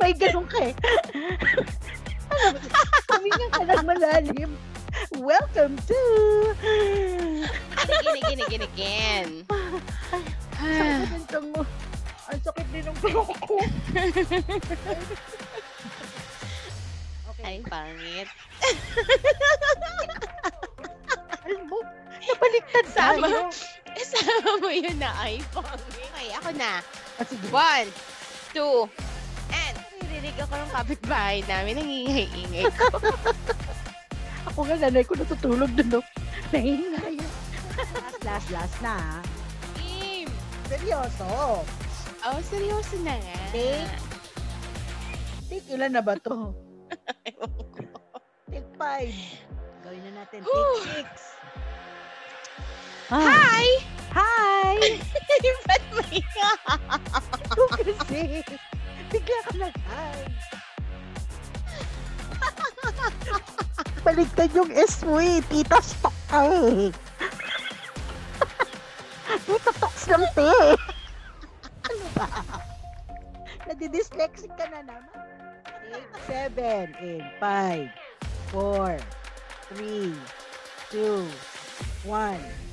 May ganun ka eh. Huminga ka ng malalim. Welcome to... Gini, gini, gini, gin. Sakit mo. Ang sakit din ng buhok ko. okay. Ay, pangit. Alam mo, nabaliktad Sama. tayo. Isama mo yun na ay pangit. Okay, ako na. Ah, sige. One, two, and naririnig ako ng kapitbahay namin. Nangingay-ingay ko. Ako nga, nanay ko natutulog dun, no? Nahihingay. last, last, last na, ha? Game. Seryoso. Oh, seryoso na nga. Take. Take ilan na ba to? Take five. Gawin na natin. Take six. Ah, Hi! Hi! Ba't may Ito kasi. Bigla ka na hi. Baligtad yung S mo eh. Tita, stock ka eh. Tita, talks lang te. ano ba? Nadidyslexic ka na naman. Take seven in five, four, three, two, one.